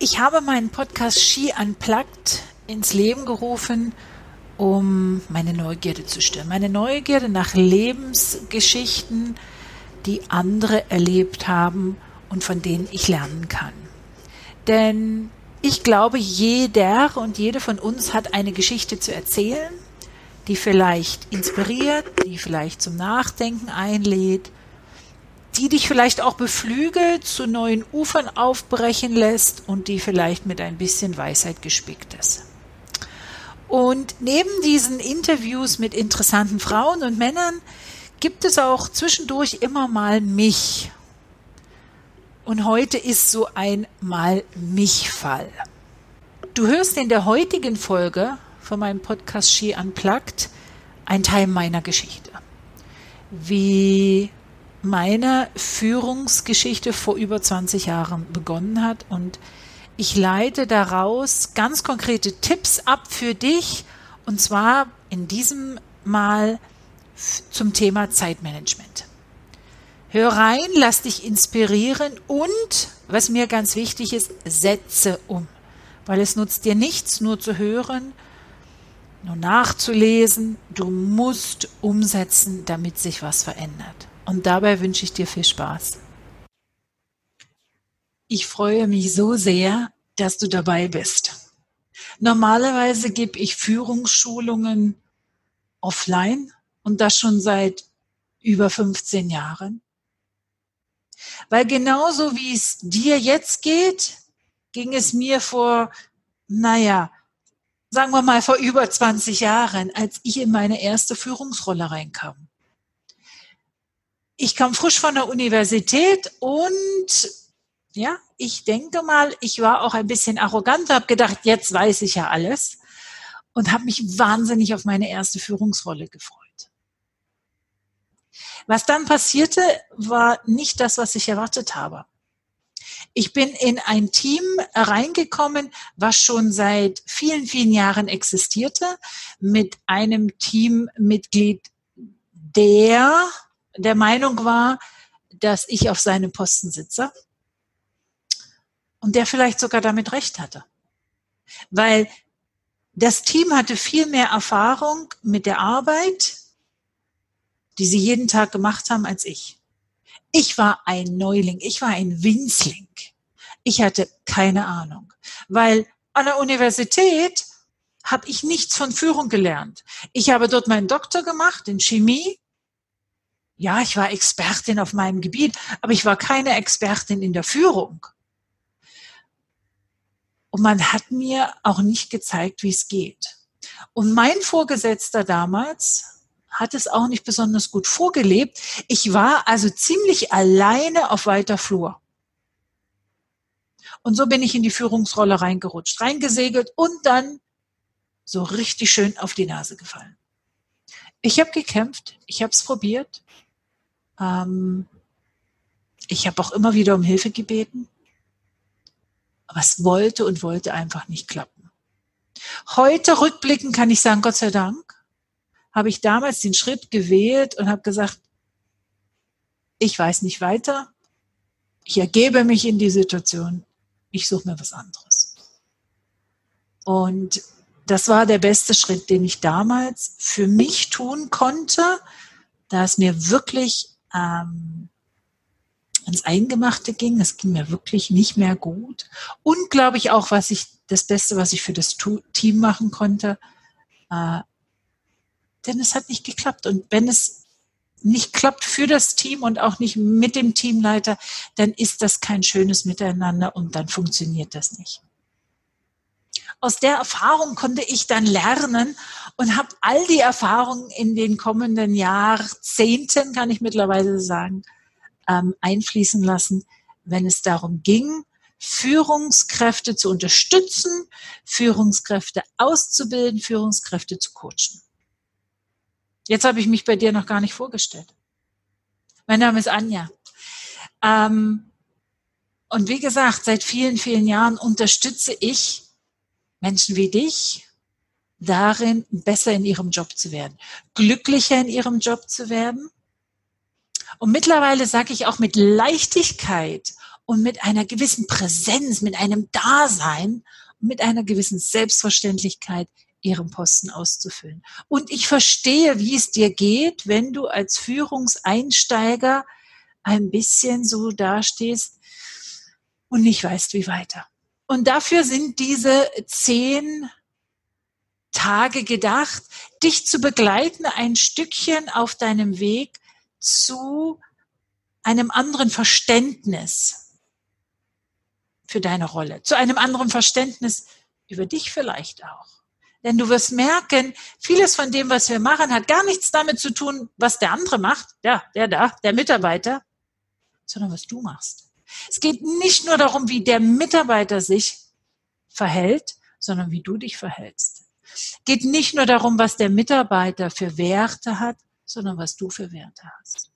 Ich habe meinen Podcast Ski Unplugged ins Leben gerufen, um meine Neugierde zu stillen. Meine Neugierde nach Lebensgeschichten, die andere erlebt haben und von denen ich lernen kann. Denn ich glaube, jeder und jede von uns hat eine Geschichte zu erzählen, die vielleicht inspiriert, die vielleicht zum Nachdenken einlädt, die dich vielleicht auch beflügelt, zu neuen Ufern aufbrechen lässt und die vielleicht mit ein bisschen Weisheit gespickt ist. Und neben diesen Interviews mit interessanten Frauen und Männern gibt es auch zwischendurch immer mal mich. Und heute ist so ein Mal mich Fall. Du hörst in der heutigen Folge von meinem Podcast Ski Unplugged ein Teil meiner Geschichte. Wie meine Führungsgeschichte vor über 20 Jahren begonnen hat und ich leite daraus ganz konkrete Tipps ab für dich und zwar in diesem Mal zum Thema Zeitmanagement. Hör rein, lass dich inspirieren und, was mir ganz wichtig ist, setze um. Weil es nutzt dir nichts, nur zu hören, nur nachzulesen. Du musst umsetzen, damit sich was verändert. Und dabei wünsche ich dir viel Spaß. Ich freue mich so sehr, dass du dabei bist. Normalerweise gebe ich Führungsschulungen offline und das schon seit über 15 Jahren. Weil genauso wie es dir jetzt geht, ging es mir vor, naja, sagen wir mal vor über 20 Jahren, als ich in meine erste Führungsrolle reinkam ich kam frisch von der Universität und ja, ich denke mal, ich war auch ein bisschen arrogant, habe gedacht, jetzt weiß ich ja alles und habe mich wahnsinnig auf meine erste Führungsrolle gefreut. Was dann passierte, war nicht das, was ich erwartet habe. Ich bin in ein Team reingekommen, was schon seit vielen, vielen Jahren existierte, mit einem Teammitglied, der der Meinung war, dass ich auf seinem Posten sitze und der vielleicht sogar damit recht hatte. Weil das Team hatte viel mehr Erfahrung mit der Arbeit, die sie jeden Tag gemacht haben, als ich. Ich war ein Neuling, ich war ein Winzling. Ich hatte keine Ahnung, weil an der Universität habe ich nichts von Führung gelernt. Ich habe dort meinen Doktor gemacht in Chemie ja, ich war Expertin auf meinem Gebiet, aber ich war keine Expertin in der Führung. Und man hat mir auch nicht gezeigt, wie es geht. Und mein Vorgesetzter damals hat es auch nicht besonders gut vorgelebt. Ich war also ziemlich alleine auf weiter Flur. Und so bin ich in die Führungsrolle reingerutscht, reingesegelt und dann so richtig schön auf die Nase gefallen. Ich habe gekämpft, ich habe es probiert, ähm, ich habe auch immer wieder um Hilfe gebeten, aber es wollte und wollte einfach nicht klappen. Heute rückblicken kann ich sagen, Gott sei Dank, habe ich damals den Schritt gewählt und habe gesagt, ich weiß nicht weiter, ich ergebe mich in die Situation, ich suche mir was anderes. Und das war der beste Schritt, den ich damals für mich tun konnte, da es mir wirklich ähm, ans Eingemachte ging. Es ging mir wirklich nicht mehr gut. Und glaube ich auch, was ich, das Beste, was ich für das Team machen konnte, äh, denn es hat nicht geklappt. Und wenn es nicht klappt für das Team und auch nicht mit dem Teamleiter, dann ist das kein schönes Miteinander und dann funktioniert das nicht. Aus der Erfahrung konnte ich dann lernen und habe all die Erfahrungen in den kommenden Jahrzehnten, kann ich mittlerweile sagen, ähm, einfließen lassen, wenn es darum ging, Führungskräfte zu unterstützen, Führungskräfte auszubilden, Führungskräfte zu coachen. Jetzt habe ich mich bei dir noch gar nicht vorgestellt. Mein Name ist Anja. Ähm, und wie gesagt, seit vielen, vielen Jahren unterstütze ich Menschen wie dich darin, besser in ihrem Job zu werden, glücklicher in ihrem Job zu werden. Und mittlerweile sage ich auch mit Leichtigkeit und mit einer gewissen Präsenz, mit einem Dasein mit einer gewissen Selbstverständlichkeit ihren Posten auszufüllen. Und ich verstehe, wie es dir geht, wenn du als Führungseinsteiger ein bisschen so dastehst und nicht weißt, wie weiter. Und dafür sind diese zehn Tage gedacht, dich zu begleiten, ein Stückchen auf deinem Weg zu einem anderen Verständnis für deine Rolle, zu einem anderen Verständnis über dich vielleicht auch. Denn du wirst merken, vieles von dem, was wir machen, hat gar nichts damit zu tun, was der andere macht, ja, der da, der Mitarbeiter, sondern was du machst. Es geht nicht nur darum, wie der Mitarbeiter sich verhält, sondern wie du dich verhältst. Es geht nicht nur darum, was der Mitarbeiter für Werte hat, sondern was du für Werte hast.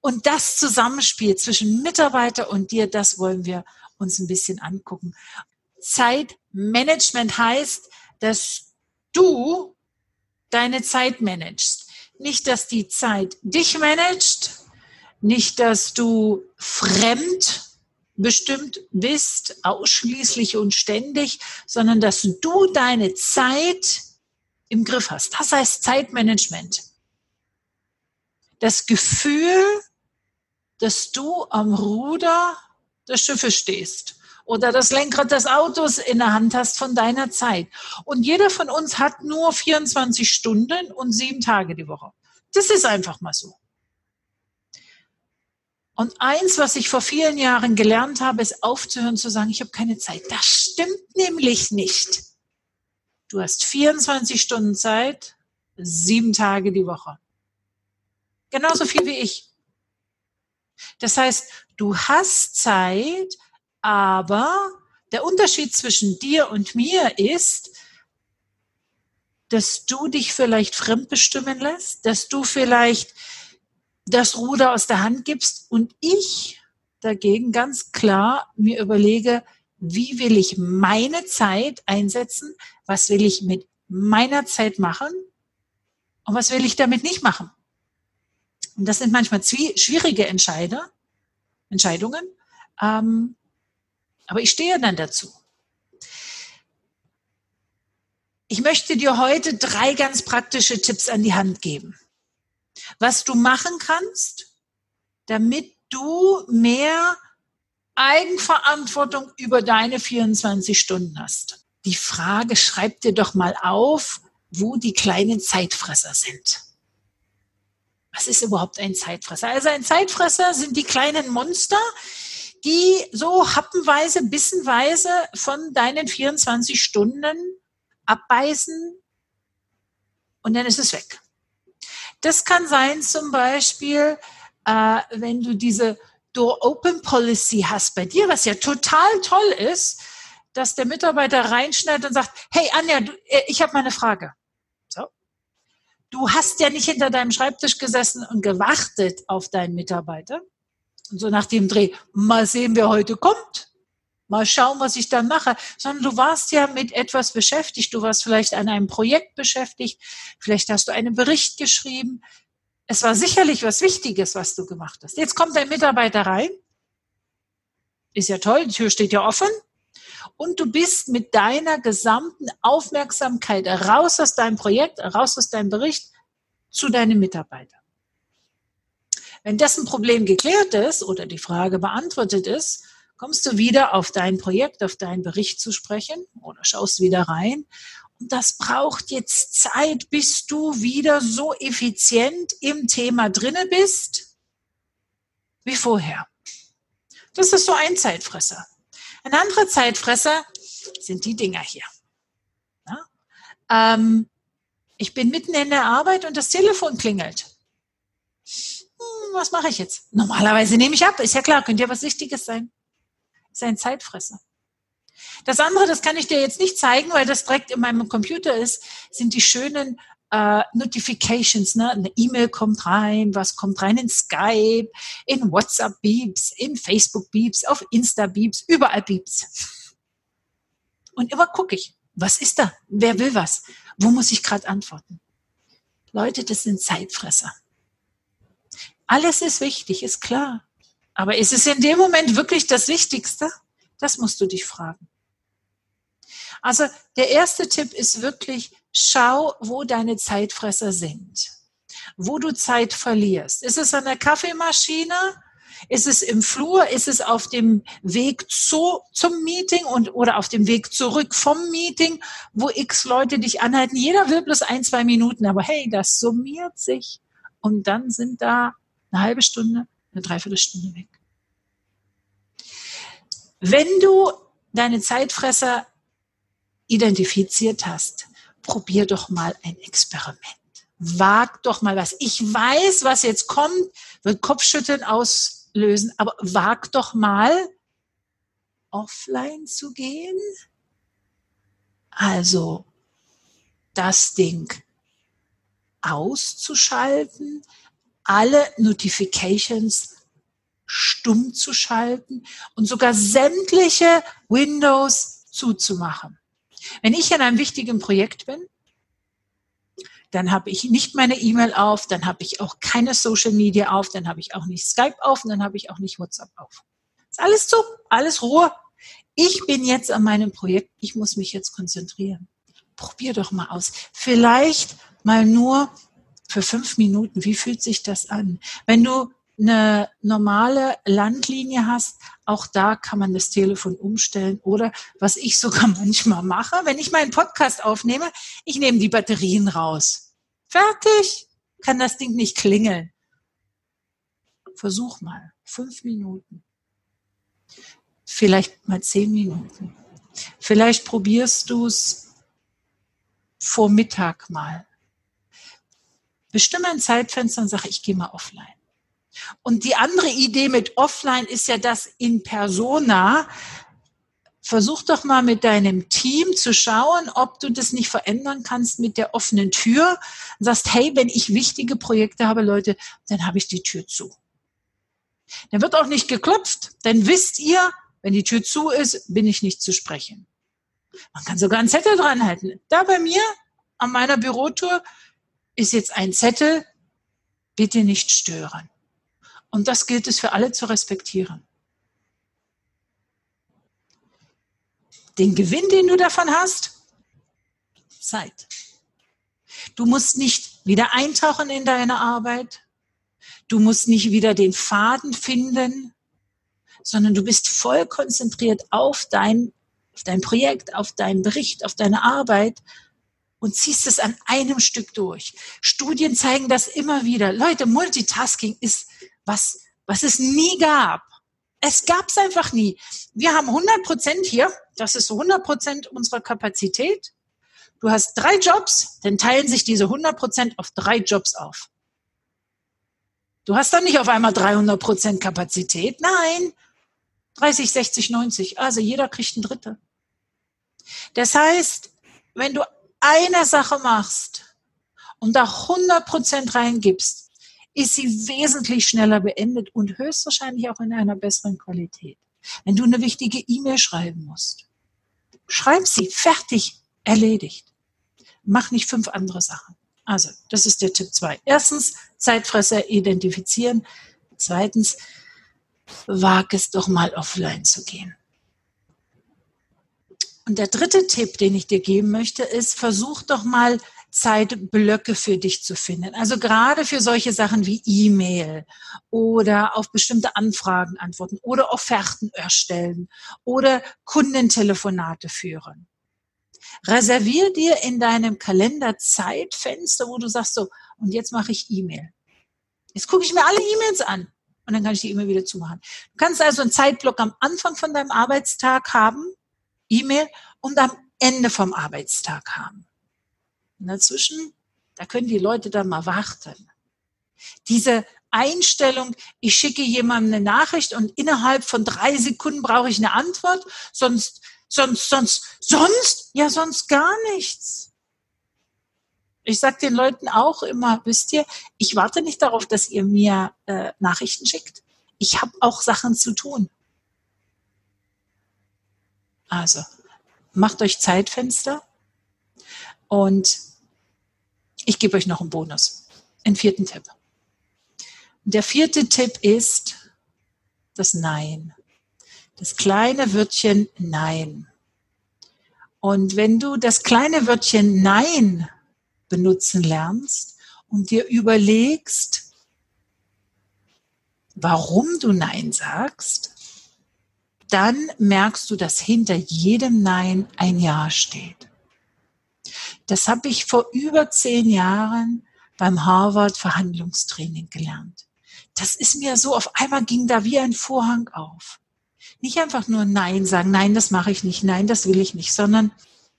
Und das Zusammenspiel zwischen Mitarbeiter und dir, das wollen wir uns ein bisschen angucken. Zeitmanagement heißt, dass du deine Zeit managst. Nicht, dass die Zeit dich managt, nicht, dass du fremd bestimmt bist, ausschließlich und ständig, sondern dass du deine Zeit im Griff hast. Das heißt Zeitmanagement. Das Gefühl, dass du am Ruder des Schiffes stehst oder das Lenkrad des Autos in der Hand hast von deiner Zeit. Und jeder von uns hat nur 24 Stunden und sieben Tage die Woche. Das ist einfach mal so. Und eins, was ich vor vielen Jahren gelernt habe, ist aufzuhören zu sagen, ich habe keine Zeit. Das stimmt nämlich nicht. Du hast 24 Stunden Zeit, sieben Tage die Woche. Genauso viel wie ich. Das heißt, du hast Zeit, aber der Unterschied zwischen dir und mir ist, dass du dich vielleicht fremdbestimmen lässt, dass du vielleicht das Ruder aus der Hand gibst und ich dagegen ganz klar mir überlege, wie will ich meine Zeit einsetzen, was will ich mit meiner Zeit machen und was will ich damit nicht machen. Und das sind manchmal schwierige Entscheider, Entscheidungen, ähm, aber ich stehe dann dazu. Ich möchte dir heute drei ganz praktische Tipps an die Hand geben was du machen kannst, damit du mehr Eigenverantwortung über deine 24 Stunden hast. Die Frage, schreib dir doch mal auf, wo die kleinen Zeitfresser sind. Was ist überhaupt ein Zeitfresser? Also ein Zeitfresser sind die kleinen Monster, die so happenweise, bissenweise von deinen 24 Stunden abbeißen und dann ist es weg. Das kann sein zum Beispiel, äh, wenn du diese Door-Open-Policy hast bei dir, was ja total toll ist, dass der Mitarbeiter reinschneidet und sagt, hey Anja, du, äh, ich habe mal eine Frage. So. Du hast ja nicht hinter deinem Schreibtisch gesessen und gewartet auf deinen Mitarbeiter. Und so nach dem Dreh, mal sehen, wer heute kommt mal schauen, was ich dann mache, sondern du warst ja mit etwas beschäftigt. Du warst vielleicht an einem Projekt beschäftigt, vielleicht hast du einen Bericht geschrieben. Es war sicherlich was Wichtiges, was du gemacht hast. Jetzt kommt dein Mitarbeiter rein. Ist ja toll, die Tür steht ja offen. Und du bist mit deiner gesamten Aufmerksamkeit raus aus deinem Projekt, raus aus deinem Bericht zu deinem Mitarbeiter. Wenn dessen Problem geklärt ist oder die Frage beantwortet ist, kommst du wieder auf dein Projekt, auf deinen Bericht zu sprechen oder schaust wieder rein. Und das braucht jetzt Zeit, bis du wieder so effizient im Thema drinne bist wie vorher. Das ist so ein Zeitfresser. Ein anderer Zeitfresser sind die Dinger hier. Ja? Ähm, ich bin mitten in der Arbeit und das Telefon klingelt. Hm, was mache ich jetzt? Normalerweise nehme ich ab. Ist ja klar, könnte ja was Wichtiges sein ist ein Zeitfresser. Das andere, das kann ich dir jetzt nicht zeigen, weil das direkt in meinem Computer ist, sind die schönen äh, Notifications. Ne? Eine E-Mail kommt rein, was kommt rein in Skype, in WhatsApp Beeps, in Facebook Beeps, auf Insta Beeps, überall Beeps. Und immer gucke ich, was ist da? Wer will was? Wo muss ich gerade antworten? Leute, das sind Zeitfresser. Alles ist wichtig, ist klar. Aber ist es in dem Moment wirklich das Wichtigste? Das musst du dich fragen. Also der erste Tipp ist wirklich, schau, wo deine Zeitfresser sind, wo du Zeit verlierst. Ist es an der Kaffeemaschine? Ist es im Flur? Ist es auf dem Weg zu, zum Meeting und, oder auf dem Weg zurück vom Meeting, wo x Leute dich anhalten? Jeder will bloß ein, zwei Minuten, aber hey, das summiert sich. Und dann sind da eine halbe Stunde, eine Dreiviertelstunde weg. Wenn du deine Zeitfresser identifiziert hast, probier doch mal ein Experiment. Wag doch mal was. Ich weiß, was jetzt kommt, wird Kopfschütteln auslösen, aber wag doch mal offline zu gehen. Also das Ding auszuschalten, alle Notifications stumm zu schalten und sogar sämtliche Windows zuzumachen. Wenn ich in einem wichtigen Projekt bin, dann habe ich nicht meine E-Mail auf, dann habe ich auch keine Social Media auf, dann habe ich auch nicht Skype auf und dann habe ich auch nicht WhatsApp auf. Ist alles zu, alles Ruhe. Ich bin jetzt an meinem Projekt, ich muss mich jetzt konzentrieren. Probier doch mal aus. Vielleicht mal nur für fünf Minuten. Wie fühlt sich das an? Wenn du eine normale Landlinie hast, auch da kann man das Telefon umstellen. Oder was ich sogar manchmal mache, wenn ich meinen Podcast aufnehme, ich nehme die Batterien raus. Fertig. Kann das Ding nicht klingeln. Versuch mal. Fünf Minuten. Vielleicht mal zehn Minuten. Vielleicht probierst du es vor Mittag mal. Bestimme ein Zeitfenster und sage, ich gehe mal offline. Und die andere Idee mit Offline ist ja das in Persona. Versuch doch mal mit deinem Team zu schauen, ob du das nicht verändern kannst mit der offenen Tür. Und sagst, hey, wenn ich wichtige Projekte habe, Leute, dann habe ich die Tür zu. Dann wird auch nicht geklopft. Dann wisst ihr, wenn die Tür zu ist, bin ich nicht zu sprechen. Man kann sogar einen Zettel dran halten. Da bei mir an meiner Bürotour ist jetzt ein Zettel, bitte nicht stören. Und das gilt es für alle zu respektieren. Den Gewinn, den du davon hast, Zeit. Du musst nicht wieder eintauchen in deine Arbeit. Du musst nicht wieder den Faden finden, sondern du bist voll konzentriert auf dein, auf dein Projekt, auf deinen Bericht, auf deine Arbeit und ziehst es an einem Stück durch. Studien zeigen das immer wieder. Leute, Multitasking ist was, was es nie gab. Es gab es einfach nie. Wir haben 100 Prozent hier. Das ist so 100 Prozent unserer Kapazität. Du hast drei Jobs, dann teilen sich diese 100 Prozent auf drei Jobs auf. Du hast dann nicht auf einmal 300 Prozent Kapazität. Nein, 30, 60, 90. Also jeder kriegt ein Drittel. Das heißt, wenn du eine Sache machst und da 100 Prozent reingibst, ist sie wesentlich schneller beendet und höchstwahrscheinlich auch in einer besseren Qualität. Wenn du eine wichtige E-Mail schreiben musst, schreib sie fertig, erledigt. Mach nicht fünf andere Sachen. Also, das ist der Tipp zwei. Erstens, Zeitfresser identifizieren. Zweitens, wag es doch mal offline zu gehen. Und der dritte Tipp, den ich dir geben möchte, ist, versuch doch mal Zeitblöcke für dich zu finden. Also gerade für solche Sachen wie E-Mail oder auf bestimmte Anfragen antworten oder Offerten erstellen oder Kundentelefonate führen. Reservier dir in deinem Kalender Zeitfenster, wo du sagst so, und jetzt mache ich E-Mail. Jetzt gucke ich mir alle E-Mails an und dann kann ich die E-Mail wieder zumachen. Du kannst also einen Zeitblock am Anfang von deinem Arbeitstag haben, E-Mail, und am Ende vom Arbeitstag haben. Und dazwischen, da können die Leute dann mal warten. Diese Einstellung, ich schicke jemandem eine Nachricht und innerhalb von drei Sekunden brauche ich eine Antwort, sonst, sonst, sonst, sonst, ja, sonst gar nichts. Ich sage den Leuten auch immer, wisst ihr, ich warte nicht darauf, dass ihr mir äh, Nachrichten schickt. Ich habe auch Sachen zu tun. Also, macht euch Zeitfenster und ich gebe euch noch einen Bonus, einen vierten Tipp. Der vierte Tipp ist, das Nein. Das kleine Wörtchen Nein. Und wenn du das kleine Wörtchen Nein benutzen lernst und dir überlegst, warum du Nein sagst, dann merkst du, dass hinter jedem Nein ein Ja steht. Das habe ich vor über zehn Jahren beim Harvard Verhandlungstraining gelernt. Das ist mir so, auf einmal ging da wie ein Vorhang auf. Nicht einfach nur Nein sagen, nein, das mache ich nicht, nein, das will ich nicht, sondern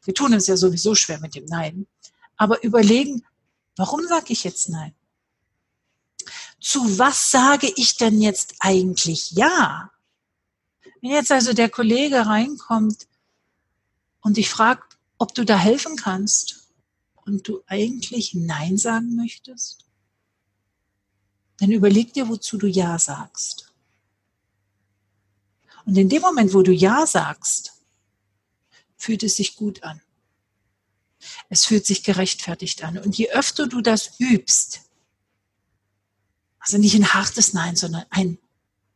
wir tun es ja sowieso schwer mit dem Nein. Aber überlegen, warum sage ich jetzt Nein? Zu was sage ich denn jetzt eigentlich Ja? Wenn jetzt also der Kollege reinkommt und dich fragt, ob du da helfen kannst und du eigentlich Nein sagen möchtest, dann überleg dir, wozu du Ja sagst. Und in dem Moment, wo du Ja sagst, fühlt es sich gut an. Es fühlt sich gerechtfertigt an. Und je öfter du das übst, also nicht ein hartes Nein, sondern ein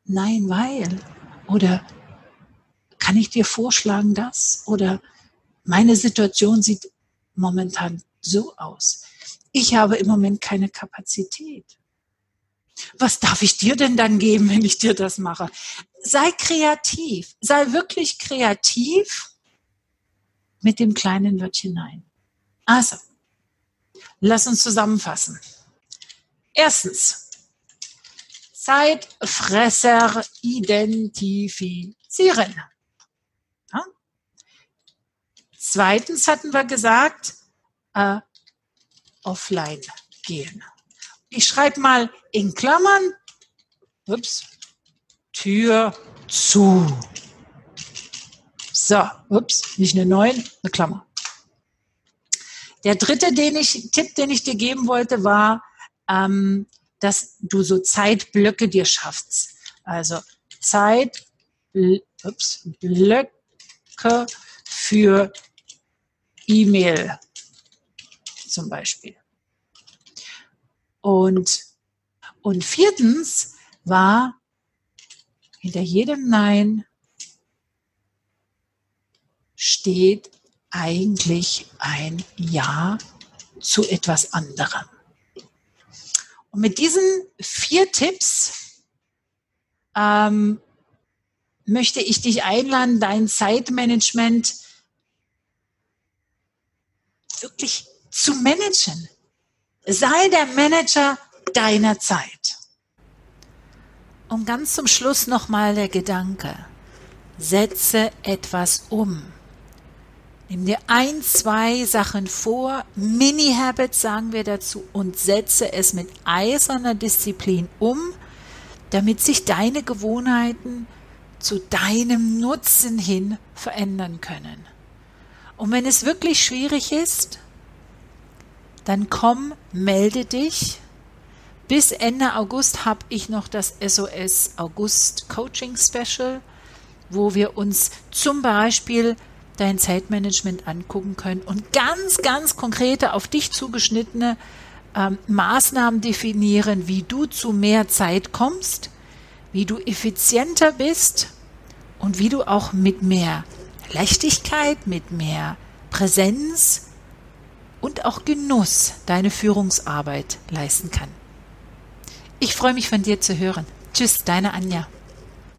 Nein, weil oder kann ich dir vorschlagen das? Oder meine Situation sieht momentan so aus. Ich habe im Moment keine Kapazität. Was darf ich dir denn dann geben, wenn ich dir das mache? Sei kreativ, sei wirklich kreativ mit dem kleinen Wörtchen. Also, lass uns zusammenfassen. Erstens, Zeitfresser identifizieren. Zweitens hatten wir gesagt, äh, offline gehen. Ich schreibe mal in Klammern, ups, Tür zu. So, ups, nicht eine 9, eine Klammer. Der dritte den ich, Tipp, den ich dir geben wollte, war, ähm, dass du so Zeitblöcke dir schaffst. Also Zeit, ups, Blöcke für E-Mail zum Beispiel. Und, und viertens war hinter jedem Nein steht eigentlich ein Ja zu etwas anderem. Und mit diesen vier Tipps ähm, möchte ich dich einladen, dein Zeitmanagement wirklich zu managen. Sei der Manager deiner Zeit. Und ganz zum Schluss nochmal der Gedanke. Setze etwas um. Nimm dir ein, zwei Sachen vor, Mini-Habits sagen wir dazu, und setze es mit eiserner Disziplin um, damit sich deine Gewohnheiten zu deinem Nutzen hin verändern können. Und wenn es wirklich schwierig ist, dann komm, melde dich. Bis Ende August habe ich noch das SOS August Coaching Special, wo wir uns zum Beispiel dein Zeitmanagement angucken können und ganz, ganz konkrete auf dich zugeschnittene ähm, Maßnahmen definieren, wie du zu mehr Zeit kommst, wie du effizienter bist und wie du auch mit mehr Leichtigkeit, mit mehr Präsenz und auch Genuss deine Führungsarbeit leisten kann. Ich freue mich von dir zu hören. Tschüss, deine Anja.